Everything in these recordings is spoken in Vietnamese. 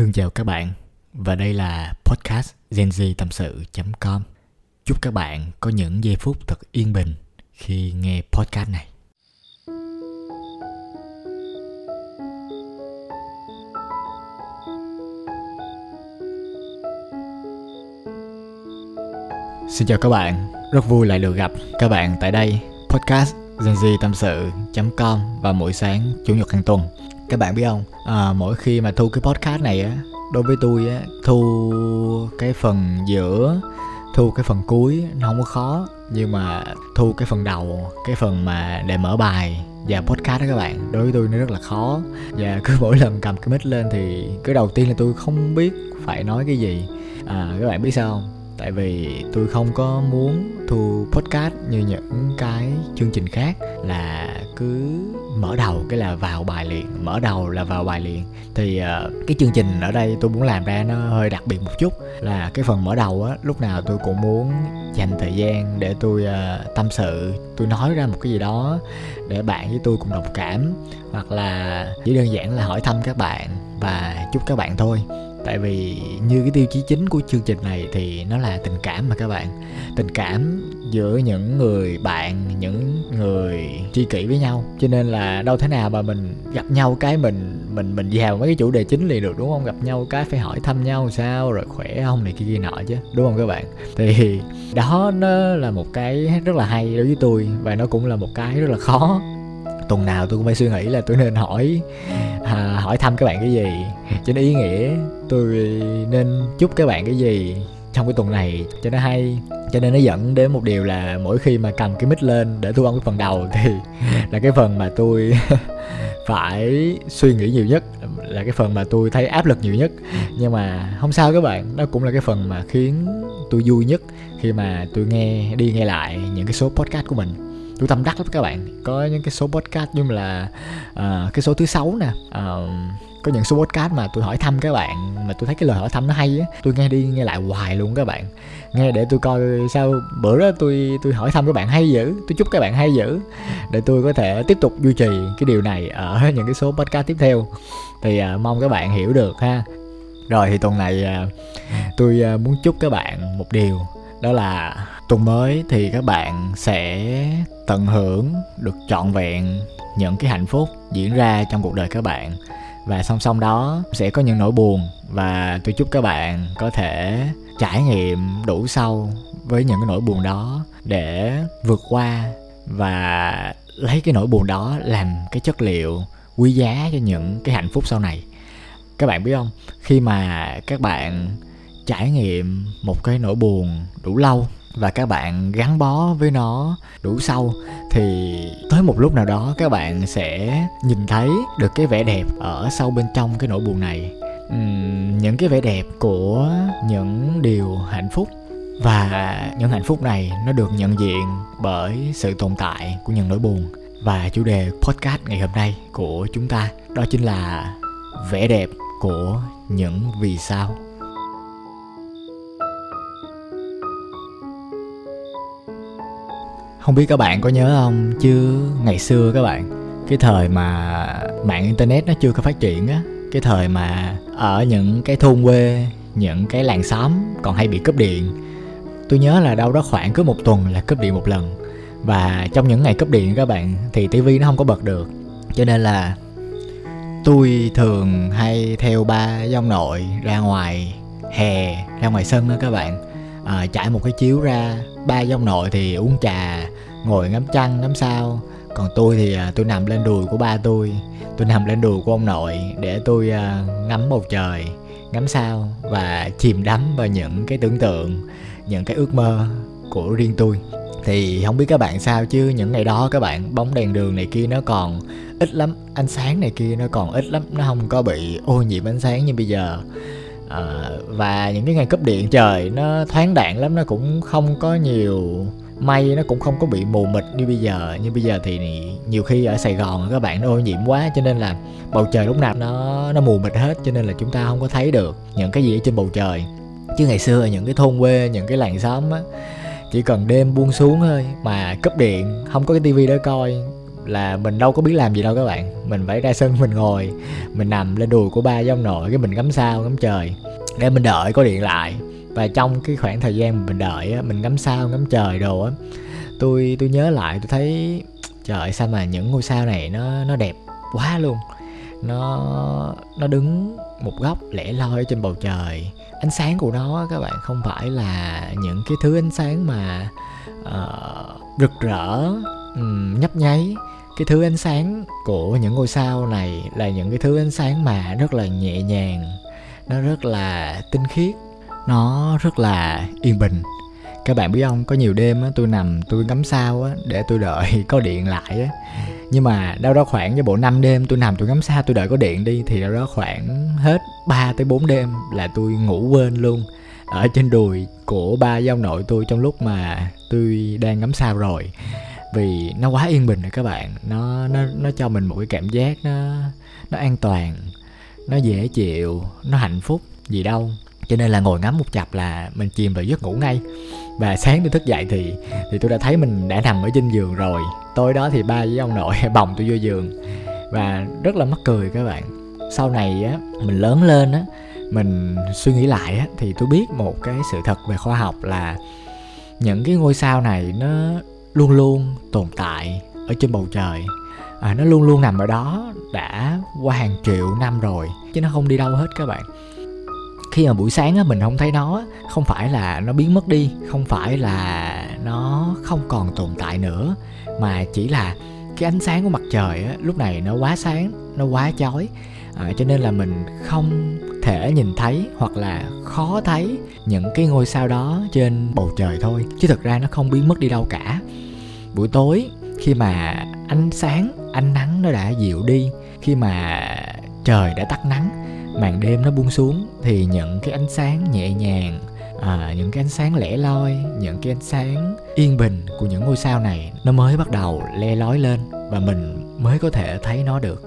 Thương chào các bạn và đây là podcast genz tâm sự.com. Chúc các bạn có những giây phút thật yên bình khi nghe podcast này. Xin chào các bạn, rất vui lại được gặp các bạn tại đây podcast genz tâm sự.com vào mỗi sáng chủ nhật hàng tuần các bạn biết không? À, mỗi khi mà thu cái podcast này á đối với tôi á thu cái phần giữa thu cái phần cuối nó không có khó. Nhưng mà thu cái phần đầu cái phần mà để mở bài và podcast đó các bạn đối với tôi nó rất là khó. Và cứ mỗi lần cầm cái mic lên thì cái đầu tiên là tôi không biết phải nói cái gì. À, các bạn biết sao không? Tại vì tôi không có muốn thu podcast như những cái chương trình khác là cứ mở đầu cái là vào bài liền mở đầu là vào bài liền. Thì uh, cái chương trình ở đây tôi muốn làm ra nó hơi đặc biệt một chút là cái phần mở đầu á lúc nào tôi cũng muốn dành thời gian để tôi uh, tâm sự tôi nói ra một cái gì đó để bạn với tôi cùng đồng cảm hoặc là chỉ đơn giản là hỏi thăm các bạn và chúc các bạn thôi tại vì như cái tiêu chí chính của chương trình này thì nó là tình cảm mà các bạn. Tình cảm giữa những người bạn, những người tri kỷ với nhau. Cho nên là đâu thế nào mà mình gặp nhau cái mình mình mình vào mấy cái chủ đề chính liền được, đúng không? Gặp nhau cái phải hỏi thăm nhau sao, rồi khỏe không này kia kia nọ chứ, đúng không các bạn? Thì đó, nó là một cái rất là hay đối với tôi và nó cũng là một cái rất là khó tuần nào tôi cũng phải suy nghĩ là tôi nên hỏi à, hỏi thăm các bạn cái gì. Cho nó ý nghĩa tôi nên chúc các bạn cái gì trong cái tuần này cho nó hay. Cho nên nó dẫn đến một điều là mỗi khi mà cầm cái mic lên để thu âm cái phần đầu thì là cái phần mà tôi phải suy nghĩ nhiều nhất là cái phần mà tôi thấy áp lực nhiều nhất. Nhưng mà không sao các bạn nó cũng là cái phần mà khiến tôi vui nhất khi mà tôi nghe đi nghe lại những cái số podcast của mình tôi tâm đắc lắm các bạn. Có những cái số podcast như là uh, cái số thứ sáu nè. Uh, có những số podcast mà tôi hỏi thăm các bạn mà tôi thấy cái lời hỏi thăm nó hay á tôi nghe đi nghe lại hoài luôn các bạn. Nghe để tôi coi sao bữa đó tôi tôi hỏi thăm các bạn hay dữ tôi chúc các bạn hay dữ để tôi có thể tiếp tục duy trì cái điều này ở những cái số podcast tiếp theo. Thì uh, mong các bạn hiểu được ha. Rồi thì tuần này uh, tôi uh, muốn chúc các bạn một điều đó là tuần mới thì các bạn sẽ tận hưởng được trọn vẹn những cái hạnh phúc diễn ra trong cuộc đời các bạn. Và song song đó sẽ có những nỗi buồn và tôi chúc các bạn có thể trải nghiệm đủ sâu với những cái nỗi buồn đó để vượt qua và lấy cái nỗi buồn đó làm cái chất liệu quý giá cho những cái hạnh phúc sau này. Các bạn biết không? Khi mà các bạn trải nghiệm một cái nỗi buồn đủ lâu và các bạn gắn bó với nó đủ sâu thì tới một lúc nào đó các bạn sẽ nhìn thấy được cái vẻ đẹp ở sâu bên trong cái nỗi buồn này. Uhm, những cái vẻ đẹp của những điều hạnh phúc và những hạnh phúc này nó được nhận diện bởi sự tồn tại của những nỗi buồn. Và chủ đề podcast ngày hôm nay của chúng ta đó chính là vẻ đẹp của những vì sao. Không biết các bạn có nhớ không? Chứ ngày xưa các bạn cái thời mà mạng internet nó chưa có phát triển á cái thời mà ở những cái thôn quê những cái làng xóm còn hay bị cúp điện tôi nhớ là đâu đó khoảng cứ một tuần là cúp điện một lần. Và trong những ngày cúp điện các bạn thì tivi nó không có bật được. Cho nên là tôi thường hay theo ba với ông nội ra ngoài hè ra ngoài sân đó các bạn. À, trải một cái chiếu ra ba với ông nội thì uống trà ngồi ngắm trăng ngắm sao. Còn tôi thì à, tôi nằm lên đùi của ba tôi. Tôi nằm lên đùi của ông nội để tôi à, ngắm bầu trời ngắm sao và chìm đắm vào những cái tưởng tượng những cái ước mơ của riêng tôi. Thì không biết các bạn sao chứ những ngày đó các bạn bóng đèn đường này kia nó còn ít lắm ánh sáng này kia nó còn ít lắm. Nó không có bị ô nhiễm ánh sáng như bây giờ. À, và những cái ngày cấp điện trời nó thoáng đạn lắm nó cũng không có nhiều may nó cũng không có bị mù mịt như bây giờ. Như bây giờ thì nhiều khi ở sài gòn các bạn nó ô nhiễm quá, cho nên là bầu trời lúc nào nó nó mù mịt hết, cho nên là chúng ta không có thấy được những cái gì ở trên bầu trời. Chứ ngày xưa ở những cái thôn quê, những cái làng xóm á, chỉ cần đêm buông xuống thôi mà cấp điện, không có cái tivi để coi là mình đâu có biết làm gì đâu các bạn. Mình phải ra sân, mình ngồi, mình nằm lên đùi của ba với ông nội cái mình ngắm sao, ngắm trời. Để mình đợi có điện lại và trong cái khoảng thời gian mình đợi á mình ngắm sao ngắm trời đồ á tôi tôi nhớ lại tôi thấy trời sao mà những ngôi sao này nó nó đẹp quá luôn. Nó nó đứng một góc lẻ loi trên bầu trời. Ánh sáng của nó các bạn không phải là những cái thứ ánh sáng mà uh, rực rỡ um, nhấp nháy. Cái thứ ánh sáng của những ngôi sao này là những cái thứ ánh sáng mà rất là nhẹ nhàng nó rất là tinh khiết nó rất là yên bình. Các bạn biết không? Có nhiều đêm á, tôi nằm, tôi ngắm sao á, để tôi đợi có điện lại á. Nhưng mà đâu đó khoảng cho bộ 5 đêm tôi nằm tôi ngắm sao, tôi đợi có điện đi, thì đâu đó khoảng hết 3 tới 4 đêm là tôi ngủ quên luôn. Ở trên đùi của ba với nội tôi trong lúc mà tôi đang ngắm sao rồi. Vì nó quá yên bình rồi các bạn. Nó nó nó cho mình một cái cảm giác nó nó an toàn, nó dễ chịu, nó hạnh phúc, gì đâu cho nên là ngồi ngắm một chập là mình chìm vào giấc ngủ ngay. Và sáng tôi thức dậy thì thì tôi đã thấy mình đã nằm ở trên giường rồi. Tối đó thì ba với ông nội bồng tôi vô giường. Và rất là mắc cười các bạn. Sau này á mình lớn lên á mình suy nghĩ lại á thì tôi biết một cái sự thật về khoa học là những cái ngôi sao này nó luôn luôn tồn tại ở trên bầu trời. À, nó luôn luôn nằm ở đó đã qua hàng triệu năm rồi chứ nó không đi đâu hết các bạn khi mà buổi sáng á mình không thấy nó không phải là nó biến mất đi không phải là nó không còn tồn tại nữa mà chỉ là cái ánh sáng của mặt trời á lúc này nó quá sáng nó quá chói. À, cho nên là mình không thể nhìn thấy hoặc là khó thấy những cái ngôi sao đó trên bầu trời thôi chứ thực ra nó không biến mất đi đâu cả. Buổi tối khi mà ánh sáng ánh nắng nó đã dịu đi khi mà trời đã tắt nắng màn đêm nó buông xuống thì những cái ánh sáng nhẹ nhàng à, những cái ánh sáng lẻ loi những cái ánh sáng yên bình của những ngôi sao này nó mới bắt đầu le lói lên và mình mới có thể thấy nó được.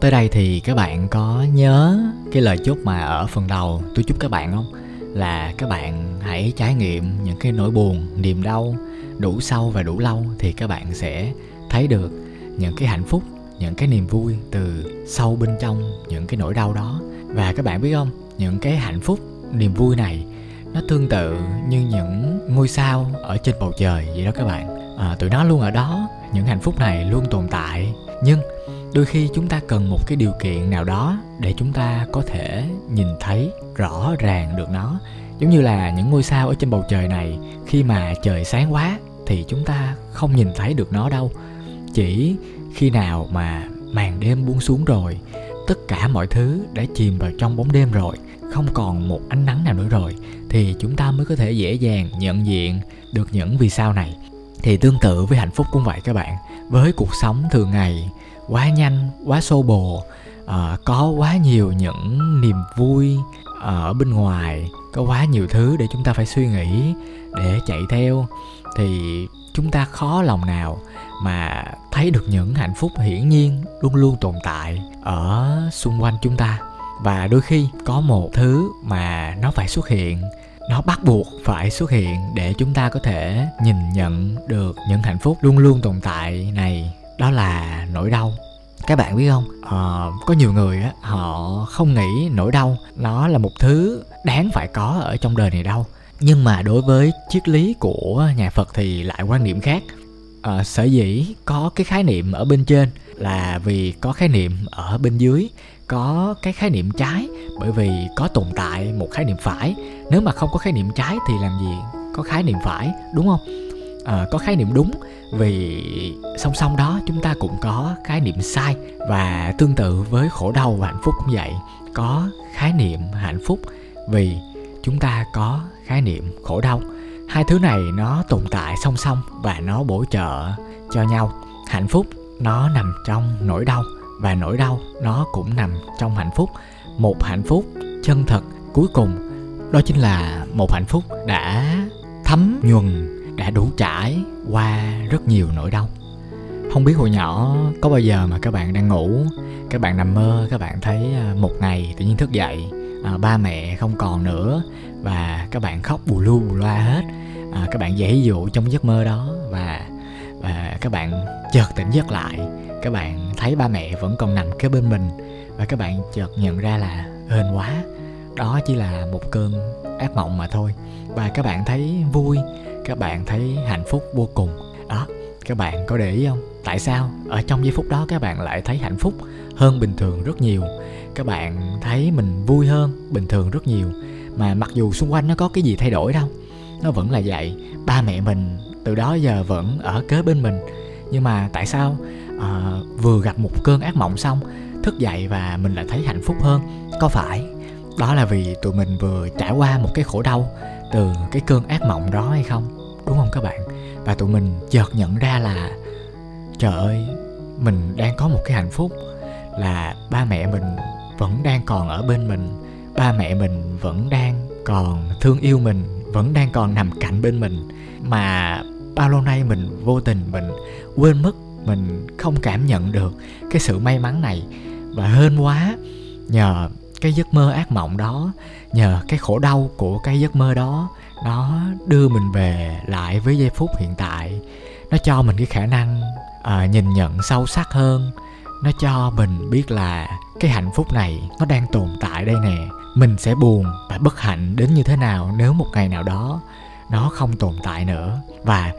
Tới đây thì các bạn có nhớ cái lời chúc mà ở phần đầu tôi chúc các bạn không? Là các bạn hãy trải nghiệm những cái nỗi buồn niềm đau đủ sâu và đủ lâu thì các bạn sẽ thấy được những cái hạnh phúc những cái niềm vui từ sâu bên trong những cái nỗi đau đó và các bạn biết không những cái hạnh phúc niềm vui này nó tương tự như những ngôi sao ở trên bầu trời vậy đó các bạn. À, tụi nó luôn ở đó những hạnh phúc này luôn tồn tại. Nhưng đôi khi chúng ta cần một cái điều kiện nào đó để chúng ta có thể nhìn thấy rõ ràng được nó. Giống như là những ngôi sao ở trên bầu trời này khi mà trời sáng quá thì chúng ta không nhìn thấy được nó đâu. Chỉ khi nào mà màn đêm buông xuống rồi tất cả mọi thứ đã chìm vào trong bóng đêm rồi không còn một ánh nắng nào nữa rồi thì chúng ta mới có thể dễ dàng nhận diện được những vì sao này. Thì tương tự với hạnh phúc cũng vậy các bạn với cuộc sống thường ngày quá nhanh quá xô bồ à, có quá nhiều những niềm vui ở bên ngoài có quá nhiều thứ để chúng ta phải suy nghĩ để chạy theo thì chúng ta khó lòng nào mà thấy được những hạnh phúc hiển nhiên luôn luôn tồn tại ở xung quanh chúng ta. Và đôi khi có một thứ mà nó phải xuất hiện nó bắt buộc phải xuất hiện để chúng ta có thể nhìn nhận được những hạnh phúc luôn luôn tồn tại này đó là nỗi đau. Các bạn biết không? À, có nhiều người á họ không nghĩ nỗi đau nó là một thứ đáng phải có ở trong đời này đâu. Nhưng mà đối với triết lý của nhà phật thì lại quan niệm khác à, sở dĩ có cái khái niệm ở bên trên là vì có khái niệm ở bên dưới có cái khái niệm trái bởi vì có tồn tại một khái niệm phải nếu mà không có khái niệm trái thì làm gì có khái niệm phải đúng không à, có khái niệm đúng vì song song đó chúng ta cũng có khái niệm sai và tương tự với khổ đau và hạnh phúc cũng vậy có khái niệm hạnh phúc vì chúng ta có khái niệm khổ đau hai thứ này nó tồn tại song song và nó bổ trợ cho nhau. Hạnh phúc nó nằm trong nỗi đau và nỗi đau nó cũng nằm trong hạnh phúc. Một hạnh phúc chân thật cuối cùng, đó chính là một hạnh phúc đã thấm nhuần, đã đủ trải qua rất nhiều nỗi đau. Không biết hồi nhỏ có bao giờ mà các bạn đang ngủ, các bạn nằm mơ, các bạn thấy à, một ngày tự nhiên thức dậy à, ba mẹ không còn nữa và các bạn khóc bù lu bù loa hết. À, các bạn dễ dụ trong giấc mơ đó và và các bạn chợt tỉnh giấc lại. Các bạn thấy ba mẹ vẫn còn nằm kế bên mình và các bạn chợt nhận ra là hên quá. Đó chỉ là một cơn ác mộng mà thôi. Và các bạn thấy vui các bạn thấy hạnh phúc vô cùng. Đó các bạn có để ý không? Tại sao? Ở trong giây phút đó các bạn lại thấy hạnh phúc hơn bình thường rất nhiều. Các bạn thấy mình vui hơn bình thường rất nhiều. Mà mặc dù xung quanh nó có cái gì thay đổi đâu nó vẫn là vậy. Ba mẹ mình từ đó giờ vẫn ở kế bên mình. Nhưng mà tại sao à, vừa gặp một cơn ác mộng xong thức dậy và mình lại thấy hạnh phúc hơn? Có phải đó là vì tụi mình vừa trải qua một cái khổ đau từ cái cơn ác mộng đó hay không? Đúng không các bạn? Và tụi mình chợt nhận ra là trời ơi, mình đang có một cái hạnh phúc là ba mẹ mình vẫn đang còn ở bên mình, ba mẹ mình vẫn đang còn thương yêu mình, vẫn đang còn nằm cạnh bên mình. Mà bao lâu nay mình vô tình mình quên mất, mình không cảm nhận được cái sự may mắn này. Và hên quá, nhờ cái giấc mơ ác mộng đó, nhờ cái khổ đau của cái giấc mơ đó nó đưa mình về lại với giây phút hiện tại. Nó cho mình cái khả năng à, nhìn nhận sâu sắc hơn. Nó cho mình biết là cái hạnh phúc này nó đang tồn tại đây nè. Mình sẽ buồn và bất hạnh đến như thế nào nếu một ngày nào đó nó không tồn tại nữa. Và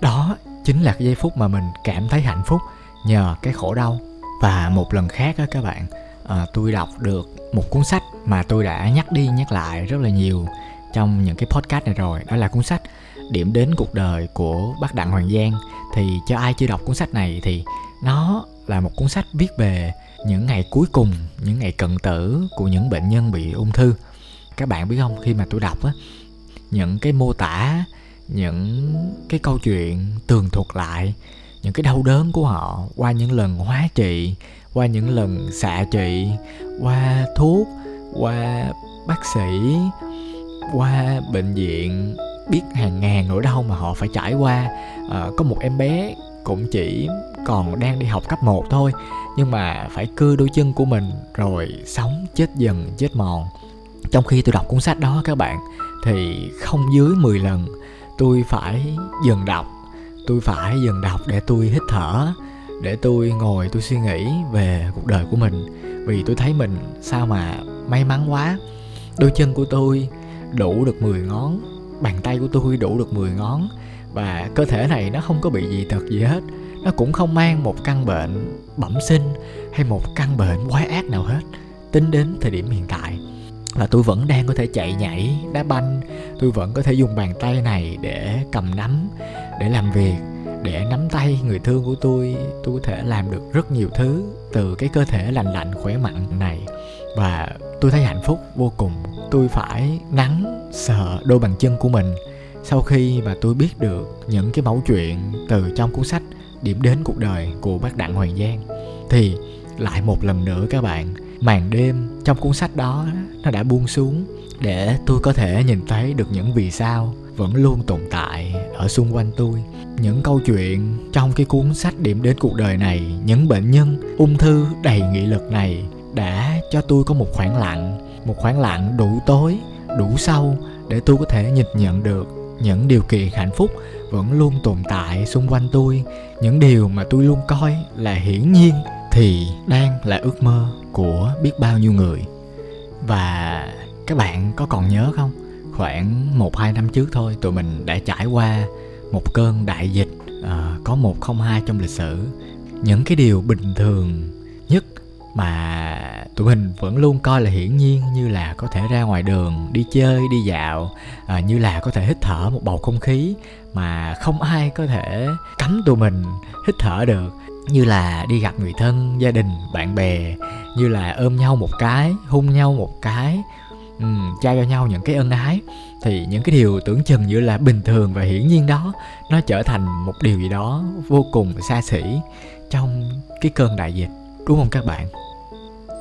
đó chính là cái giây phút mà mình cảm thấy hạnh phúc nhờ cái khổ đau. Và một lần khác á các bạn à, tôi đọc được một cuốn sách mà tôi đã nhắc đi nhắc lại rất là nhiều trong những cái podcast này rồi, đó là cuốn sách điểm đến cuộc đời của bác đặng hoàng giang. Thì cho ai chưa đọc cuốn sách này thì nó là một cuốn sách viết về những ngày cuối cùng, những ngày cận tử của những bệnh nhân bị ung thư. Các bạn biết không, khi mà tôi đọc á, những cái mô tả, những cái câu chuyện tường thuật lại, những cái đau đớn của họ, qua những lần hóa trị, qua những lần xạ trị, qua thuốc, qua bác sĩ qua bệnh viện biết hàng ngàn nỗi đau mà họ phải trải qua. À, có một em bé cũng chỉ còn đang đi học cấp 1 thôi nhưng mà phải cưa đôi chân của mình rồi sống chết dần chết mòn. Trong khi tôi đọc cuốn sách đó các bạn thì không dưới 10 lần tôi phải dừng đọc tôi phải dừng đọc để tôi hít thở để tôi ngồi tôi suy nghĩ về cuộc đời của mình. Vì tôi thấy mình sao mà may mắn quá. Đôi chân của tôi đủ được 10 ngón. Bàn tay của tôi đủ được 10 ngón. Và cơ thể này nó không có bị gì tật gì hết. Nó cũng không mang một căn bệnh bẩm sinh hay một căn bệnh quái ác nào hết. Tính đến thời điểm hiện tại. Và tôi vẫn đang có thể chạy nhảy, đá banh. Tôi vẫn có thể dùng bàn tay này để cầm nắm, để làm việc, để nắm tay người thương của tôi. Tôi có thể làm được rất nhiều thứ từ cái cơ thể lành lạnh, khỏe mạnh này và tôi thấy hạnh phúc vô cùng. Tôi phải nắng, sờ đôi bàn chân của mình. Sau khi mà tôi biết được những cái mẫu chuyện từ trong cuốn sách điểm đến cuộc đời của bác đặng hoàng giang, thì lại một lần nữa các bạn, màn đêm trong cuốn sách đó nó đã buông xuống để tôi có thể nhìn thấy được những vì sao vẫn luôn tồn tại ở xung quanh tôi. Những câu chuyện trong cái cuốn sách điểm đến cuộc đời này, những bệnh nhân ung thư đầy nghị lực này đã cho tôi có một khoảng lặng một khoảng lặng đủ tối đủ sâu để tôi có thể nhìn nhận được những điều kiện hạnh phúc vẫn luôn tồn tại xung quanh tôi. Những điều mà tôi luôn coi là hiển nhiên thì đang là ước mơ của biết bao nhiêu người. Và các bạn có còn nhớ không? Khoảng một hai năm trước thôi tụi mình đã trải qua một cơn đại dịch uh, có một không hai trong lịch sử. Những cái điều bình thường nhất mà tụi mình vẫn luôn coi là hiển nhiên như là có thể ra ngoài đường đi chơi đi dạo à, như là có thể hít thở một bầu không khí mà không ai có thể cấm tụi mình hít thở được. Như là đi gặp người thân gia đình bạn bè như là ôm nhau một cái hôn nhau một cái ừ, trao cho nhau những cái ân ái. Thì những cái điều tưởng chừng như là bình thường và hiển nhiên đó nó trở thành một điều gì đó vô cùng xa xỉ trong cái cơn đại dịch. Đúng không các bạn?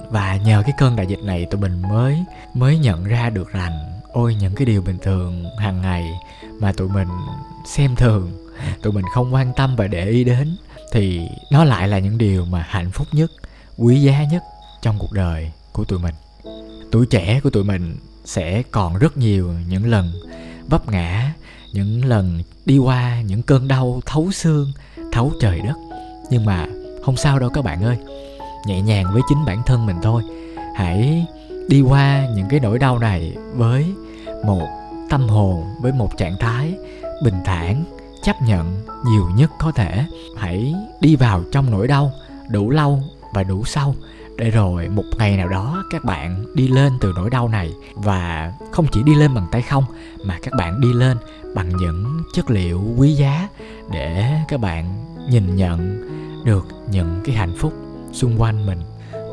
Và nhờ cái cơn đại dịch này tụi mình mới mới nhận ra được rằng, ôi, những cái điều bình thường hàng ngày mà tụi mình xem thường, tụi mình không quan tâm và để ý đến, thì nó lại là những điều mà hạnh phúc nhất, quý giá nhất trong cuộc đời của tụi mình. Tuổi trẻ của tụi mình sẽ còn rất nhiều những lần vấp ngã, những lần đi qua những cơn đau thấu xương, thấu trời đất. Nhưng mà không sao đâu các bạn ơi nhẹ nhàng với chính bản thân mình thôi. Hãy đi qua những cái nỗi đau này với một tâm hồn, với một trạng thái bình thản, chấp nhận nhiều nhất có thể. Hãy đi vào trong nỗi đau đủ lâu và đủ sâu để rồi một ngày nào đó các bạn đi lên từ nỗi đau này. Và không chỉ đi lên bằng tay không, mà các bạn đi lên bằng những chất liệu quý giá để các bạn nhìn nhận được những cái hạnh phúc xung quanh mình.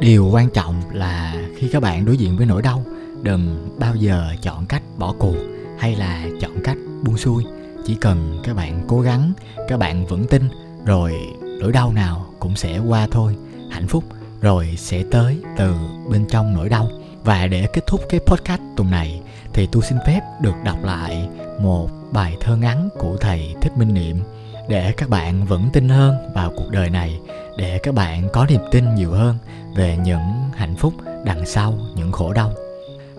Điều quan trọng là khi các bạn đối diện với nỗi đau, đừng bao giờ chọn cách bỏ cuộc hay là chọn cách buông xuôi. Chỉ cần các bạn cố gắng, các bạn vững tin, rồi nỗi đau nào cũng sẽ qua thôi. Hạnh phúc rồi sẽ tới từ bên trong nỗi đau. Và để kết thúc cái podcast tuần này, thì tôi xin phép được đọc lại một bài thơ ngắn của thầy thích minh niệm. Để các bạn vững tin hơn vào cuộc đời này để các bạn có niềm tin nhiều hơn về những hạnh phúc đằng sau những khổ đau.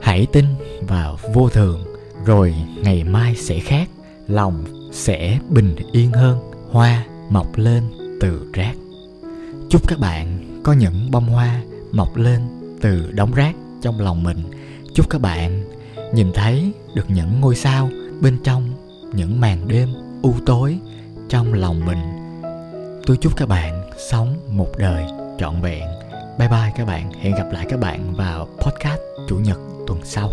Hãy tin vào vô thường, rồi ngày mai sẽ khác, lòng sẽ bình yên hơn, hoa mọc lên từ rác. Chúc các bạn có những bông hoa mọc lên từ đống rác trong lòng mình. Chúc các bạn nhìn thấy được những ngôi sao bên trong những màn đêm u tối trong lòng mình. Tôi chúc các bạn sống một đời trọn vẹn. Bye bye các bạn. Hẹn gặp lại các bạn vào podcast chủ nhật tuần sau.